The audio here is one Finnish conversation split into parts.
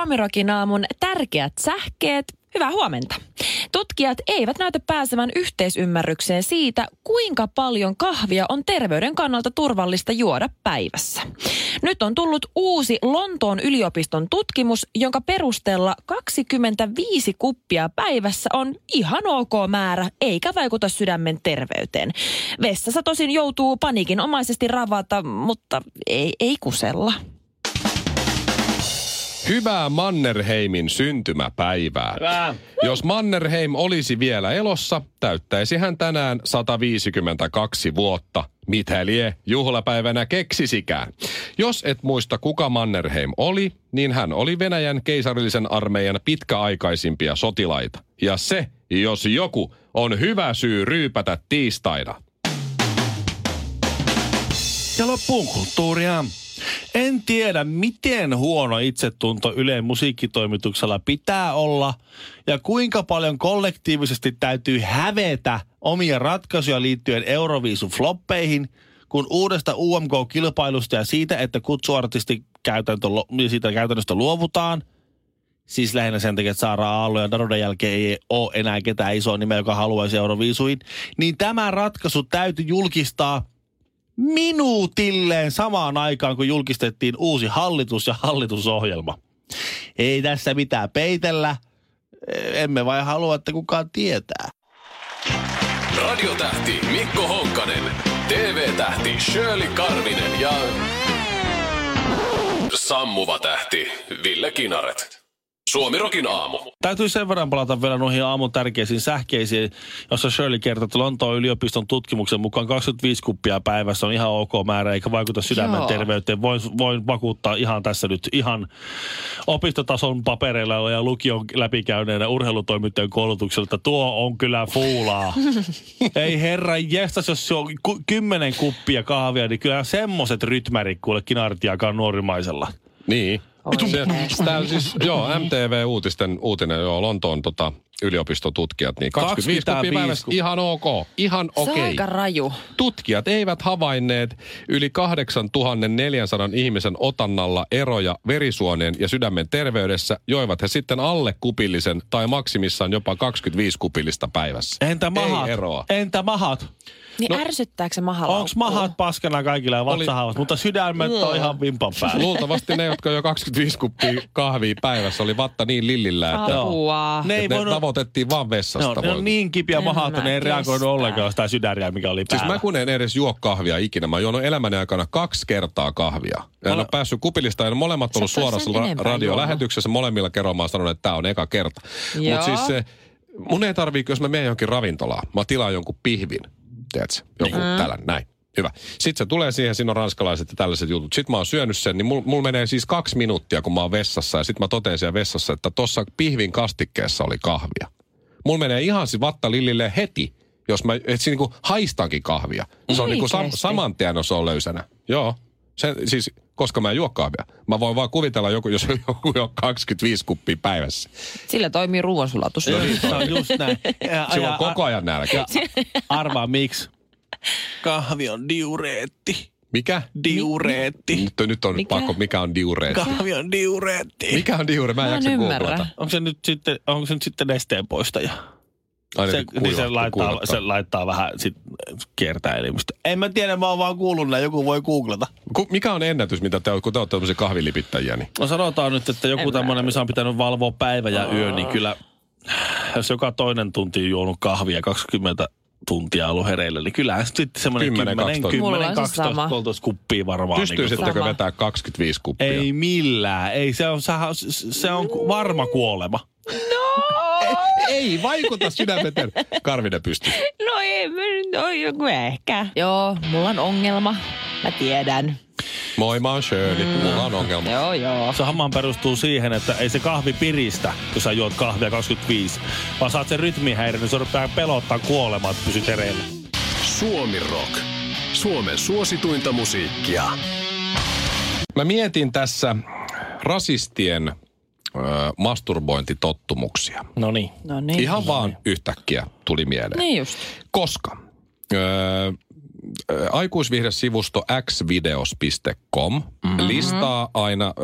Suomirokin aamun tärkeät sähkeet. Hyvää huomenta. Tutkijat eivät näytä pääsevän yhteisymmärrykseen siitä, kuinka paljon kahvia on terveyden kannalta turvallista juoda päivässä. Nyt on tullut uusi Lontoon yliopiston tutkimus, jonka perusteella 25 kuppia päivässä on ihan ok määrä, eikä vaikuta sydämen terveyteen. Vessassa tosin joutuu paniikinomaisesti ravata, mutta ei, ei kusella. Hyvää Mannerheimin syntymäpäivää. Hyvä. Jos Mannerheim olisi vielä elossa, täyttäisi hän tänään 152 vuotta. Mitä lie juhlapäivänä keksisikään? Jos et muista kuka Mannerheim oli, niin hän oli Venäjän keisarillisen armeijan pitkäaikaisimpia sotilaita. Ja se, jos joku, on hyvä syy ryypätä tiistaina. Ja loppuun kulttuuria. En tiedä, miten huono itsetunto Yleen musiikkitoimituksella pitää olla ja kuinka paljon kollektiivisesti täytyy hävetä omia ratkaisuja liittyen Euroviisun floppeihin, kun uudesta UMK-kilpailusta ja siitä, että kutsuartisti käytäntö, siitä käytännöstä luovutaan, siis lähinnä sen takia, että Saara Aallo ja Daruden jälkeen ei ole enää ketään isoa nimeä, joka haluaisi Euroviisuihin, niin tämä ratkaisu täytyy julkistaa minuutilleen samaan aikaan, kun julkistettiin uusi hallitus ja hallitusohjelma. Ei tässä mitään peitellä. Emme vai halua, että kukaan tietää. Radiotähti Mikko Honkanen, TV-tähti Shirley Karvinen ja sammuva tähti Ville Kinaret. Suomirokin aamu. Täytyy sen verran palata vielä noihin aamun tärkeisiin sähkeisiin, jossa Shirley kertoo, että Lontoon yliopiston tutkimuksen mukaan 25 kuppia päivässä on ihan ok määrä, eikä vaikuta sydämen Joo. terveyteen. Voin, voin vakuuttaa ihan tässä nyt ihan opistotason papereilla ja lukion läpikäyneenä urheilutoimittajan koulutuksella, että tuo on kyllä fuulaa. Ei herra jestas, jos se on ku, kymmenen kuppia kahvia, niin kyllä semmoset rytmärit kuule kinartiakaan nuorimaisella. Niin. Se, tää siis, joo, MTV-uutisten uutinen, joo, Lontoon tota, yliopistotutkijat, niin 25 kuppia 25 päivässä, ihan ok, ihan okei. aika raju. Tutkijat eivät havainneet yli 8400 ihmisen otannalla eroja verisuonien ja sydämen terveydessä, joivat he sitten alle kupillisen tai maksimissaan jopa 25 kupillista päivässä. Entä mahat? Ei eroa. Entä mahat? Niin no, ärsyttääkö se mahalla? Onko mahat paskana kaikilla ja vatsahaavat, mutta sydämet on ihan vimpan päällä. Luultavasti ne, jotka jo 25 kuppia kahvia päivässä, oli vatta niin lillillä, että, Apua. Ne ei että ne voinut- tavoitettiin vaan vessasta. on, ne on niin kipiä mahat, että ne ei reagoinut ollenkaan sitä sydäriä, mikä oli Siis päällä. mä kun en edes juo kahvia ikinä. Mä juon elämäni aikana kaksi kertaa kahvia. Ja en ole päässyt kupillista. Ja molemmat ollut suorassa radiolähetyksessä. Molemmilla kerroilla mä oon sanonut, että tämä on eka kerta. Mutta siis se, mun ei tarvii, jos mä menen johonkin ravintolaan, mä tilaan jonkun pihvin. Tiedätkö? Joku mm. tällainen, näin. Hyvä. Sitten se tulee siihen, siinä on ranskalaiset ja tällaiset jutut. Sitten mä oon syönyt sen, niin mulla mul menee siis kaksi minuuttia, kun mä oon vessassa. Ja sitten mä totean siellä vessassa, että tuossa pihvin kastikkeessa oli kahvia. Mulla menee ihan siis vatta lillille heti, jos mä et siinä niinku haistankin kahvia. Se on niinku sam, saman tien, jos se on löysänä. Joo. Se, siis, koska mä en juo kahvia. Mä voin vaan kuvitella joku, jos joku jo 25 kuppia päivässä. Sillä toimii ruoansulatus. Se on just näin. Ja, Sillä on koko ajan nälkä. ja, arvaa miksi. Kahvi on diureetti. Mikä? Diureetti. Nyt, nyt on Mikä? pakko, mikä on diureetti? Kahvi on diureetti. Mikä on diure? Mä en Mä en jaksa googlata. Onko se nyt sitten, onko se nyt sitten nesteen poistaja? Aina Se, niin niin se, laittaa, se laittaa vähän sit kiertää elimistä. En mä tiedä, mä oon vaan kuullut näin. Joku voi googlata. Ku, mikä on ennätys, mitä te, kun te olette tämmöisiä kahvilipittäjiä? Niin? No sanotaan nyt, että joku tämmöinen, missä on pitänyt valvoa päivä ja yö, niin kyllä jos joka toinen tunti on juonut kahvia 20 tuntia ollut hereillä, niin kyllähän sitten semmoinen 10, 10, 12. 10, Mulla on se 12, sama. 12 kuppia varmaan. Pystyisittekö Sama. vetää 25 kuppia? Ei millään. Ei, se on, se on varma kuolema. Ei vaikuta sydämeten. Karvinen pystyy. No ei, mä nyt on joku ehkä. Joo, mulla on ongelma. Mä tiedän. Moi, mä oon Shirley. Mulla on ongelma. Joo, joo. Se hammaan perustuu siihen, että ei se kahvi piristä, jos sä juot kahvia 25, vaan saat sen rytmihäiriön, niin se rupeaa pelottaa kuolemaan, että pysyt hereillä. Suomi Rock. Suomen suosituinta musiikkia. Mä mietin tässä rasistien ö, masturbointitottumuksia. No niin. No niin. Ihan vaan yhtäkkiä tuli mieleen. Niin just. Koska öö, ö, aikuisvihdesivusto xvideos.com mm-hmm. listaa aina ö,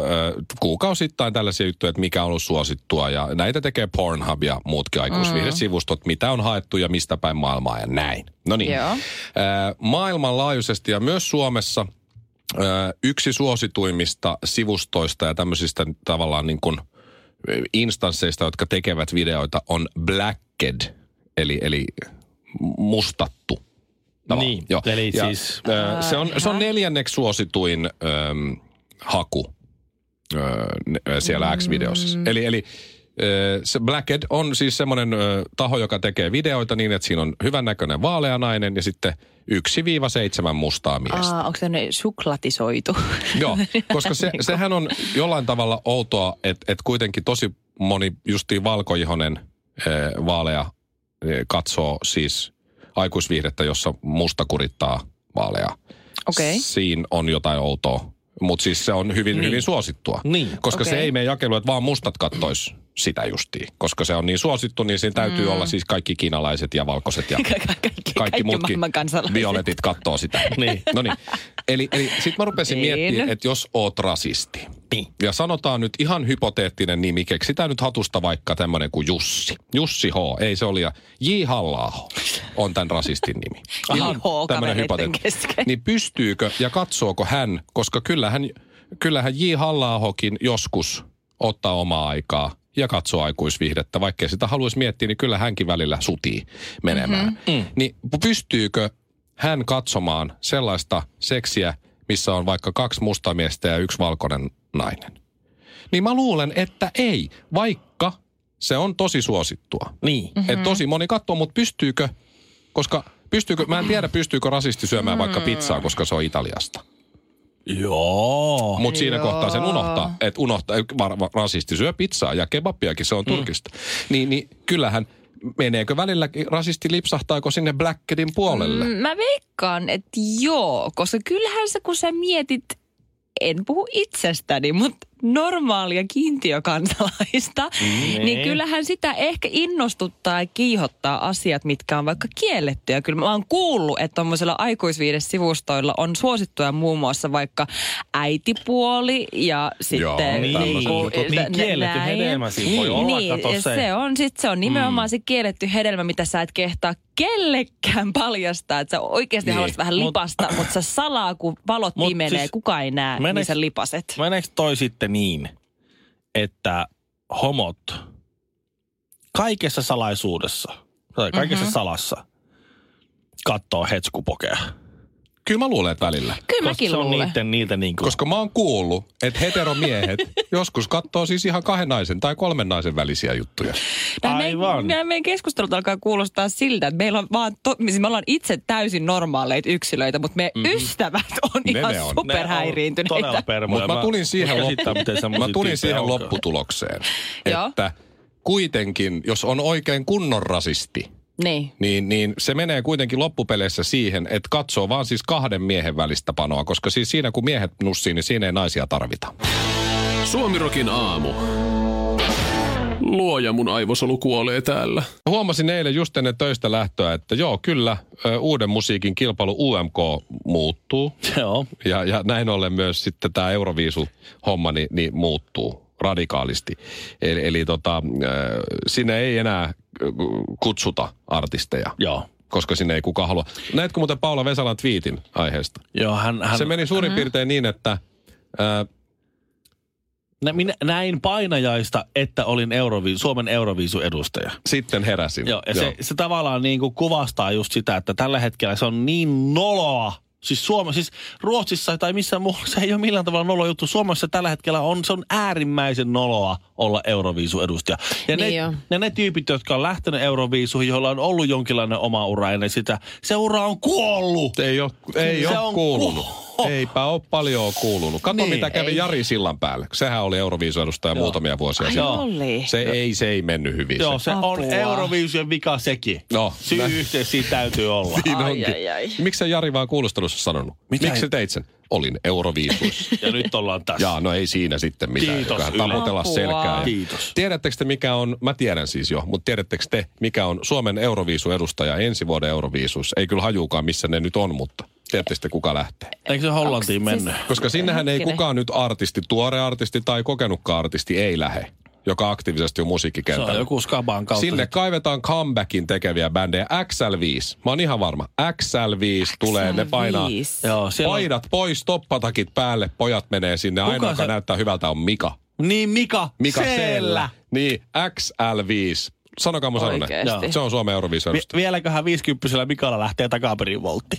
kuukausittain tällaisia juttuja, että mikä on ollut suosittua. Ja näitä tekee Pornhub ja muutkin aikuisvihdesivustot, mitä on haettu ja mistä päin maailmaa ja näin. No niin. Ö, maailmanlaajuisesti ja myös Suomessa ö, yksi suosituimmista sivustoista ja tämmöisistä tavallaan niin kuin instansseista, jotka tekevät videoita, on Blacked, eli, eli mustattu. Tavallaan. Niin, eli siis- ö, se, on, se on neljänneksi suosituin öm, haku ö, ne- siellä X-videossa. Eli, eli ö, se Blacked on siis semmoinen taho, joka tekee videoita niin, että siinä on hyvännäköinen vaalea nainen ja sitten 1-7 mustaa miestä. Aa, onko se ne suklatisoitu? Joo, koska se, sehän on jollain tavalla outoa, että et kuitenkin tosi moni justiin valkoihonen e, vaalea e, katsoo siis aikuisviihdettä, jossa musta kurittaa vaalea. Okei. Siinä on jotain outoa, mutta siis se on hyvin, niin. hyvin suosittua. Niin. Koska se Okei. ei mene jakeluun, että vaan mustat kattois sitä justiin. Koska se on niin suosittu, niin siinä täytyy mm. olla siis kaikki kiinalaiset ja valkoiset ja kaikki, kaikki, kaikki muutkin violetit kattoo sitä. Niin. No niin. Eli, eli sitten mä rupesin Niin. miettimään, että jos oot rasisti. Niin. Ja sanotaan nyt ihan hypoteettinen nimi, keksitään nyt hatusta vaikka tämmöinen kuin Jussi. Jussi H, ei se oli. Ja J. halla on tämän rasistin nimi. Aha, H hypoteettinen. Niin pystyykö ja katsooko hän, koska kyllähän, kyllähän J. halla joskus ottaa omaa aikaa ja katsoo aikuisviihdettä. Vaikkei sitä haluaisi miettiä, niin kyllä hänkin välillä sutii menemään. Mm-hmm. Niin pystyykö hän katsomaan sellaista seksiä, missä on vaikka kaksi mustaa miestä ja yksi valkoinen nainen? Niin mä luulen, että ei, vaikka se on tosi suosittua. Niin. Mm-hmm. Et tosi moni katsoo, mutta pystyykö, koska pystyykö, mä en tiedä pystyykö rasisti syömään vaikka pizzaa, koska se on Italiasta. Joo. Mutta siinä Joo. kohtaa sen unohtaa, että unohtaa, var, var, rasisti syö pizzaa ja kebabiakin, se on Turkista. Niin, niin kyllähän, meneekö välillä rasisti lipsahtaako sinne Blackedin puolelle? Mm, Mä veikkaan, että joo, koska kyllähän se, kun sä mietit, en puhu itsestäni, mutta normaalia kiintiökansalaista, Niin. niin kyllähän sitä ehkä innostuttaa ja kiihottaa asiat, mitkä on vaikka kiellettyjä. Kyllä mä oon kuullut, että tuommoisilla aikuisviidesivustoilla on suosittuja muun muassa vaikka äitipuoli ja sitten... Niin, tämmöiset jutut. Niin, kielletty näin. hedelmä siinä voi olla, Niin, kato se. se on, sit se on nimenomaan mm. se kielletty hedelmä, mitä sä et kehtaa kellekään paljastaa. Että sä oikeasti Niin. niin. haluaisit vähän Mut- lipasta, mutta sä salaa, kun valot Mut pimenee, siis- kuka ei näe, Meneekö- niin sä lipaset. Meneekö toi sitten niin, että homot kaikessa salaisuudessa, tai kaikessa mm-hmm. salassa, kattoo hetskupokea? Kyllä mä luulen, että välillä. Kyllä Koska mäkin se on luulen. niiden, niitä niin kuin... Koska mä oon kuullut, että heteromiehet joskus katsoo siis ihan kahden naisen tai kolmen naisen välisiä juttuja. Nämä Aivan. Meidän, nämä meidän keskustelut alkaa kuulostaa siltä, että meillä on vaan, to, siis me ollaan itse täysin normaaleita yksilöitä, mutta meidän mm-hmm. ystävät on Ne ihan ne on. Ne on superhäiriintyneitä. Mutta mä tulin siihen, loppu, semmosia mä tulin siihen lopputulokseen, että kuitenkin, jos on oikein kunnon rasisti, Niin. niin, niin se menee kuitenkin loppupeleissä siihen, että katsoo vaan siis kahden miehen välistä panoa, koska siis siinä kun miehet nussii, niin siinä ei naisia tarvita. Suomirokin aamu. Luoja mun aivosolu kuolee täällä. Huomasin eilen just ennen töistä lähtöä, että joo, kyllä uuden musiikin kilpailu UMK muuttuu. Joo. Ja, ja näin ollen myös sitten tämä Euroviisu-homma niin, niin muuttuu radikaalisti. Eli, eli tota, äh, sinne ei enää äh, kutsuta artisteja, Joo. koska sinne ei kukaan halua. Näetkö muuten Paula Vesalan twiitin aiheesta? Joo, hän, hän Se meni suurin piirtein niin, että äh, nä, minä näin painajaista, että olin Euroviisu, Suomen Euroviisu-edustaja. sitten heräsin. Joo, ja Se, se tavallaan niin kuin kuvastaa just sitä, että tällä hetkellä se on niin noloa. Siis Suomessa, siis Ruotsissa tai missään muualla se ei ole millään tavalla nolo juttu. Suomessa tällä hetkellä on, se on äärimmäisen noloa olla Euroviisu-edustaja. Ja ne, Niin jo. ne, ne tyypit, jotka on lähtenyt Euroviisuihin, joilla on ollut jonkinlainen oma ura ennen sitä, se ura on kuollut. Ei ole, ei Se ole on kuulunut. ku- Eipä ole paljon kuulunut. Kato, Niin. mitä kävi Ei. Jari Sillan päälle. Sehän oli Euroviisuedustaja Joo. muutamia vuosia Ai sitten. oli. Se ei, se ei mennyt hyvin. Joo, se. se on Apua. Eurovision vika sekin. No, Syy nä- yhteys siinä täytyy olla. Ai, onkin. ai, ai. Miksi se Jari vaan kuulustelussa sanonut? Mitä Miksi teit sen? Olin Euroviisuissa. Ja nyt ollaan tässä. Jaa, no ei siinä sitten mitään. Kiitos. Taputella Apua. selkää. Ja Kiitos. Tiedättekö te mikä on, mä tiedän siis jo, mutta tiedättekö te mikä on Suomen Euroviisu-edustaja ensi vuoden Euroviisuissa? Ei kyllä hajuukaan missä ne nyt on, mutta tiedättekö te kuka lähtee? Eikö se Hollantiin Onks mennyt? siis- Koska sinnehän ei kukaan nyt artisti, tuore artisti tai kokenutkaan artisti ei lähe, joka aktiivisesti on Se musiikkikentällä. on joku Skaban kautta. Sinne kaivetaan comebackin tekeviä bändejä. XL5. Mä oon ihan varma. XL5 tulee, ne painaa XL5. Joo, siellä on... paidat pois, toppatakit päälle, pojat menee sinne. Kuka Ainoa, joka se- näyttää hyvältä on Mika. Niin, Mika. Mika Siellä. Seellä. Niin, XL5. Sanokaa mun. Oikeesti. Se on Suomen Euroviisun Vi- vieläköhän 50 Mikalla lähtee takaperin voltti.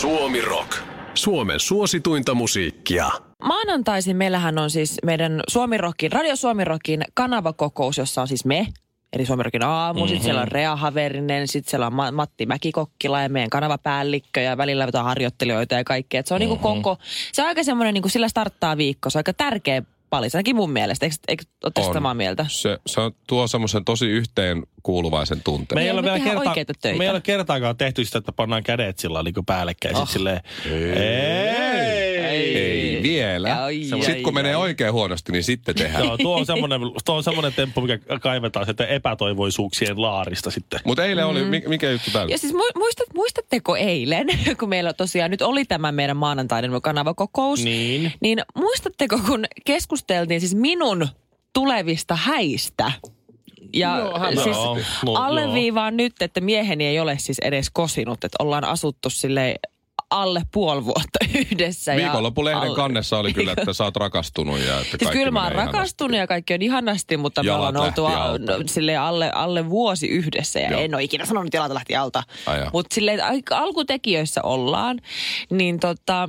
Suomi Rock. Suomen suosituinta musiikkia. Maanantaisin meillähän on siis meidän Suomirokin, Radio Suomirokin kanavakokous, jossa on siis me, eli Suomirokin aamu, mm-hmm. sitten siellä on Rea Haverinen, sitten siellä on Ma- Matti Mäkikokkila ja meidän kanavapäällikkö ja välillä jotain harjoittelijoita ja kaikkea. Et se on mm-hmm. niinku koko, se on aika semmoinen, niinku sillä starttaa viikko, se on aika tärkeä palis, ainakin mun mielestä. Eikö, eikö On. samaa mieltä? Se, se on, tuo semmoisen tosi yhteen kuuluvaisen tunteen. Me ei ole me vielä kerta, oikeita töitä. me ei ole kertaakaan tehty sitä, että pannaan kädet sillä niin päällekkäin. Oh. Silleen, ei. Ei vielä. Ai, Sitten ai, kun menee ai. oikein huonosti, niin sitten tehdään. Joo, tuo on semmoinen, tuo on semmoinen temppu, mikä kaivetaan sieltä epätoivoisuuksien laarista sitten. Mutta eilen oli, mi- mikä juttu täällä? Ja siis mu- muistat, muistatteko eilen, kun meillä tosiaan nyt oli tämä meidän maanantainen kanavakokous, Niin. niin muistatteko, kun keskusteltiin siis minun tulevista häistä? Ja Joo, hän- siis no, alleviivaan nyt, että mieheni ei ole siis edes kosinut, että ollaan asuttu sille alle puoli vuotta yhdessä. ja Viikonloppulehden alle- kannessa oli kyllä, että sä oot rakastunut ja että Siis kaikki kyllä mä oon menee ihanasti. rakastunut ja kaikki on ihanasti, mutta me Jalat ollaan oltu a- no, silleen alle, alle vuosi yhdessä ja Joo. en ole ikinä sanonut, että jalat lähti alta. Mutta silleen ai- alkutekijöissä ollaan, niin tota,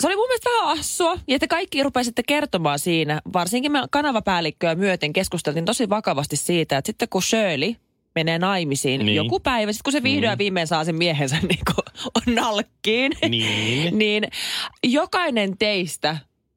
se oli mun mielestä vähän assua. Ja että kaikki rupesitte kertomaan siinä, varsinkin me kanavapäällikköä myöten keskusteltiin tosi vakavasti siitä, että sitten kun Shirley menee naimisiin Niin. joku päivä, sitten kun se vihdoin ja viimein saa sen miehensä niin kuin nalkkiin, Niin. niin jokainen teistä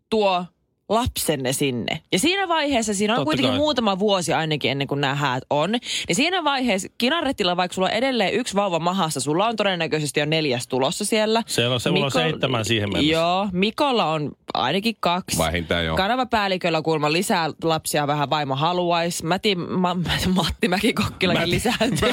tuo lapsenne sinne. Ja siinä vaiheessa, siinä on Totta kuitenkin kai. muutama vuosi ainakin ennen kuin nämä häät on, niin siinä vaiheessa Kinaretilla, vaikka sulla on edelleen yksi vauva mahassa, sulla on todennäköisesti jo neljäs tulossa siellä. Siellä on- se mulla on seitsemän siihen mennessä. Joo, Mikolla on ainakin kaksi. Vähintään joo. Kanavapäälliköllä kuulemma lisää lapsia vähän vaimo haluaisi. Matti, ma, Matti Mäkikokkilakin lisääntyy.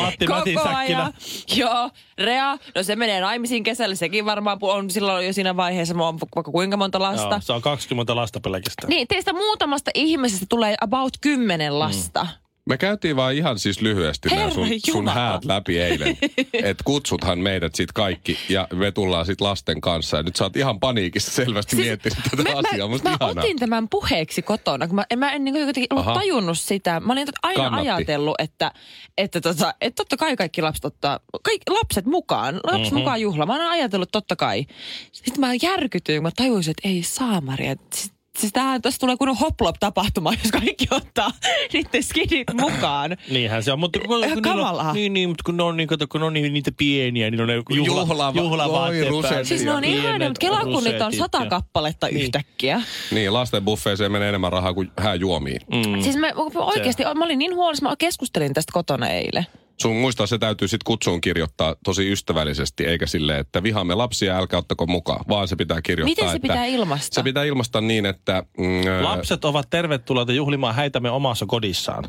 Matti Koko säkkinä. ajan. Joo, Rea, no se menee naimisiin kesällä, sekin varmaan on silloin jo siinä vaiheessa, mä oon vaikka kuinka monta lasta. Joo, se on 20 lasta pelkästään. Niin, teistä muutamasta ihmisestä tulee about kymmenen lasta. Me käytiin vaan ihan siis lyhyesti nämä Herra sun, sun häät läpi eilen. että kutsuthan meidät sit kaikki ja me tullaan sit lasten kanssa. Ja nyt sä oot ihan paniikissa selvästi siis miettinyt tätä mä, asiaa. mä, mä ihanaa. otin tämän puheeksi kotona, kun mä, en mä en niin jotenkin ollut Aha. tajunnut sitä. Mä olin aina Kannatti. ajatellut, että, että, tota, että totta kai kaikki lapset ottaa, kaikki lapset mukaan, lapset Mhm. mm-hmm. mukaan juhlaan. Mä oon ajatellut totta kai. Sitten mä järkytyin, kun mä tajusin, että ei saamari. että Siis, siis tämähän, tässä tulee kunnon hoplop-tapahtuma, jos kaikki ottaa niiden skidit mukaan. Niinhän se on, mutta kun, kun kamalaa. on, niin, niin, mutta kun ne on, niin, kato, kun ne on niin, niitä pieniä, niin on ne juhla, Juhlava- juhlavaatteet päällä. Siis ne on ihania, mutta kelaa kun niitä on sata kappaletta Niin. yhtäkkiä. Niin, lasten buffeeseen menee enemmän rahaa kuin hääjuomiin. Mm. Siis mä oikeasti, mä olin niin huolissa, mä keskustelin tästä kotona eilen. Sun muistaa, se täytyy sitten kutsuun kirjoittaa tosi ystävällisesti, eikä silleen, että vihaamme lapsia, älkää ottako mukaan, vaan se pitää kirjoittaa. Miten se että pitää ilmaista? Se pitää ilmaista niin, että... Mm, Lapset ovat tervetulleita juhlimaan häitämme omassa kodissaan.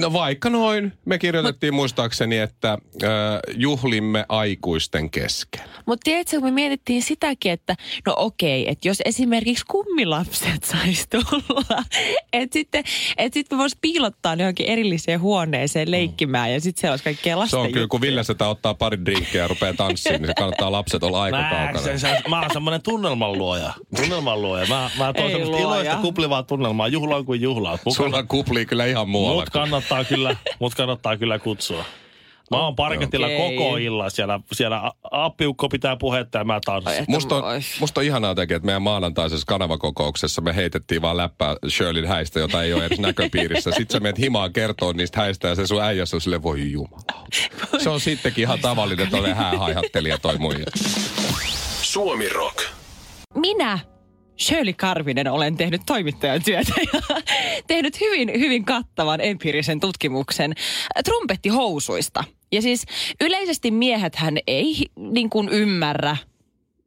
No vaikka noin. Me kirjoitettiin muistaakseni, että äh, juhlimme aikuisten kesken. Mutta tiedätkö, kun me mietittiin sitäkin, että no okei, että jos esimerkiksi kummilapset saisi tulla, että sitten, et sitten me voisi piilottaa ne johonkin erilliseen huoneeseen leikkimään ja sitten siellä olisi kaikkea lasten Se on kyllä, kun. Ville sitä ottaa pari drinkkejä ja rupeaa tanssimaan, niin se kannattaa lapset olla aika Mä, kaukana. se, se, mä oon semmonen tunnelman luoja. Tunnelman luoja. Mä, mä tuon iloista kuplivaa tunnelmaa. Juhlaan kuin juhlaa. Mut Sulla kuplii kyllä ihan muualla. Mut kannattaa kyllä, mut kannattaa kyllä kutsua. Mä oon parketilla Okei. koko illan siellä. Siellä appiukko pitää puhetta ja mä tanssin. Musta on, musta on ihanaa tekee, että meidän maanantaisessa kanavakokouksessa me heitettiin vaan läppää Shirleyn häistä, jota ei ole edes näköpiirissä. Sitten sä menet himaan kertoo niistä häistä ja se sun äijäs on sille voi jumala. Se on sittenkin ihan tavallinen tolle häähaihattelija toi muija. Suomi Rock. minä Shirley Karvinen olen tehnyt toimittajan työtä ja tehnyt hyvin, hyvin kattavan empiirisen tutkimuksen trumpettihousuista. Ja siis yleisesti miehethän ei niin kuin ymmärrä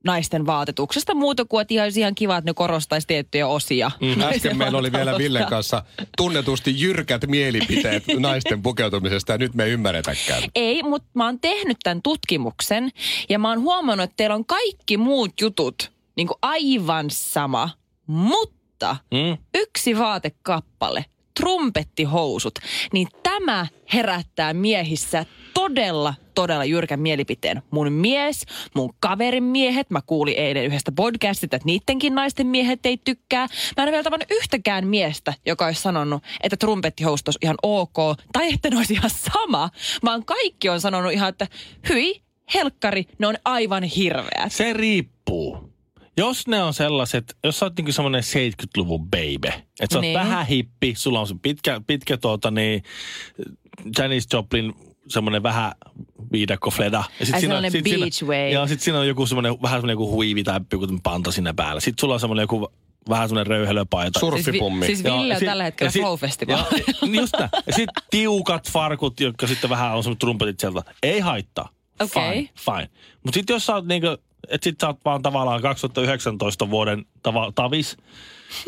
naisten vaatetuksesta muuta kuin, että ihan, ihan kiva, että ne korostaisi tiettyjä osia. Mm, äsken meillä oli vielä Villen kanssa tunnetusti jyrkät mielipiteet naisten pukeutumisesta ja nyt me ei ymmärretäkään. Ei, mutta mä oon tehnyt tämän tutkimuksen ja mä oon huomannut, että teillä on kaikki muut jutut niin kuin aivan sama, mutta Mm. yksi vaatekappale, trumpettihousut, niin tämä herättää miehissä todella, todella jyrkän mielipiteen. Mun mies, mun kaverin miehet, mä kuulin eilen yhdestä podcastista, että niidenkin naisten miehet ei tykkää. Mä en ole vielä tavannut yhtäkään miestä, joka olisi sanonut, että trumpettihousut olisi ihan ok, tai että ne olisi ihan sama, vaan kaikki on sanonut ihan, että hyi, helkkari, ne on aivan hirveät. Se riippuu. Jos ne on sellaiset, jos sä oot niinku semmoinen 70-luvun baby, että sä oot Niin. vähän hippi, sulla on se pitkä, pitkä tuota niin, Janis Joplin semmoinen vähän viidakko fleda. Ja sit Ai siinä, sellainen sit beach siinä, wave. Joo, sit siinä on joku semmoinen, vähän semmoinen joku huivi tai joku panta sinne päällä. Sitten sulla on semmoinen joku vähän semmoinen röyhelöpaita. Surfipummi. Siis, vi- siis Ville ja on sit- tällä hetkellä ja sit- Flow-festivaalilla. ja- Just näin. Ja sitten tiukat farkut, jotka sitten vähän on semmoiset trumpetit sieltä. Ei haittaa. Okei. Fine, fine. Mutta sitten jos sä oot niinku, että sit sä oot vaan tavallaan 2019 vuoden tava, tavis,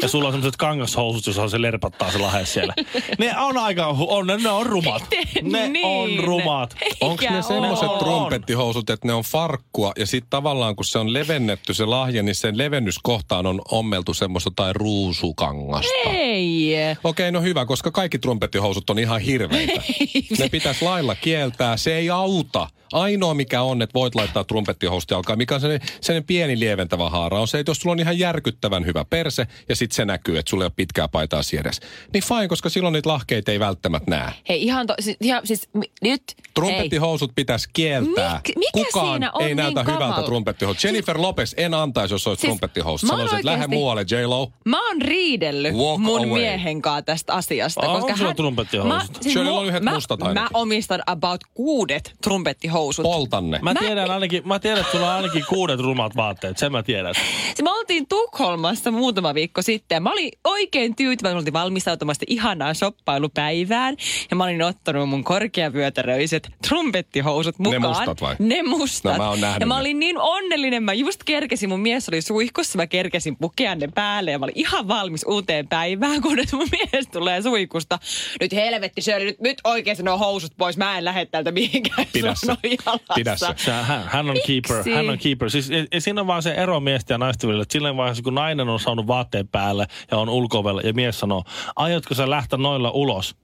ja sulla on semmoiset kangashousut, jossa se lerpattaa se lahe siellä. Ne on aika, on, ne on rumat. Ne Niin. on rumat. Onko ne semmoiset oo. trumpettihousut, että ne on farkkua ja sitten tavallaan kun se on levennetty se lahja, niin sen levennyskohtaan on ommeltu semmoista tai ruusukangasta. Ei. Okei, no hyvä, koska kaikki trumpettihousut on ihan hirveitä. ne pitäisi lailla kieltää, se ei auta. Ainoa mikä on, että voit laittaa trumpettihousut jalkaan, mikä on sellainen, sellainen pieni lieventävä haara, on se, että jos sulla on ihan järkyttävän hyvä perse ja sitten se näkyy, että sulla ei ole pitkää paitaa siedes. Niin fine, koska silloin niitä lahkeita ei välttämättä näe. Hei ihan, to, siis, ihan siis mi, nyt. Trumpettihousut pitäisi kieltää. Mik- mikä Kukaan siinä on ei niin näytä kamala? hyvältä trumpettihousut. Jennifer Lopez en antaisi, jos olisi Siis trumpettihousut. mä Sanoisin, että lähde muualle, J-Lo. Mä oon riidellyt Walk mun away. miehen kanssa tästä asiasta. On koska sulla hän, trumpettihousut? Shirleylla on yhdet mä, mustat mä ainakin. omistan about kuudet trumpettihousut. Poltanne. Mä tiedän ainakin, mä tiedän, että sulla on ainakin kuudet rumat vaatteet. Sen mä tiedän. Siis me oltiin Tukholmassa muutama viikko sitten. ja Mä olin oikein tyytyväinen. Mä oltiin valmistautumassa ihanaan shoppailupäivään. Ja mä olin ottanut mun korkeavyötäröiset trumpettihousut Ne mukaan. mustat vai? Ne mustat. No, mä ja mä ne. olin niin onnellinen. Mä just kerkesin, mun mies oli suihkussa. Mä kerkesin pukea ne päälle. Ja mä olin ihan valmis uuteen päivään, kunnes mun mies tulee suihkusta. Nyt helvetti Shirley, nyt, nyt oikeasti nuo housut pois. Mä en lähde täältä mihinkään. Pidä Sulla se. on jalassa. Pidä se. Se, hän, hän on Miksi? keeper. Hän on keeper. Siis, ja, ja siinä on vaan se ero miesten ja naisten välillä. Että Silleen vaiheessa, kun nainen on saanut vaatteen päälle ja on ulkovella ja mies sanoo, aiotko sä lähteä noilla ulos?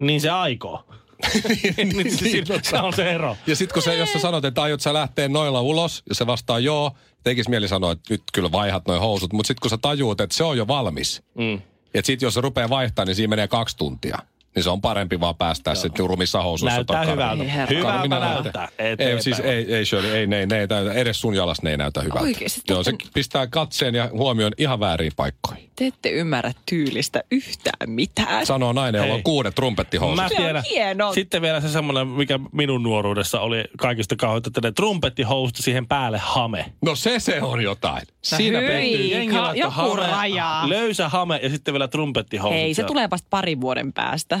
Niin se aikoo. niin, se, se on se ero. Ja sitten kun se, jos sä sanot, että aiot sä lähteä noilla ulos, ja se vastaa joo, tekis mieli sanoa, että nyt kyllä vaihat noi housut. Mutta sitten kun sä tajuut, että se on jo valmis, Mm. ja sitten jos se rupeaa vaihtaa, niin siinä menee kaksi tuntia. Niin se on parempi vaan päästää sitten rumissa housuissa. Näyttää hyvältä. herra. Hyvältä näyttää. Ei, siis ei, ei Shirley, ei, ne, ne, ei näytä, edes sun jalassa ne ei näytä hyvältä. Oikeesti, Joo, se pistää katseen ja huomioon ihan väärin paikkoihin. Te ette ymmärrä tyylistä yhtään mitään. Sanoo nainen, jolla on kuudet trumpettihousut. Mä tiedän. Sitten vielä se semmoinen, mikä minun nuoruudessa oli kaikista kauheita, että ne trumpettihousut siihen päälle hame. No se se on jotain. Siinä Pettyy. Jengi joku hame, rajaa. Löysä hame ja sitten vielä trumpettihousut. Hei, se tulee vasta parin vuoden päästä.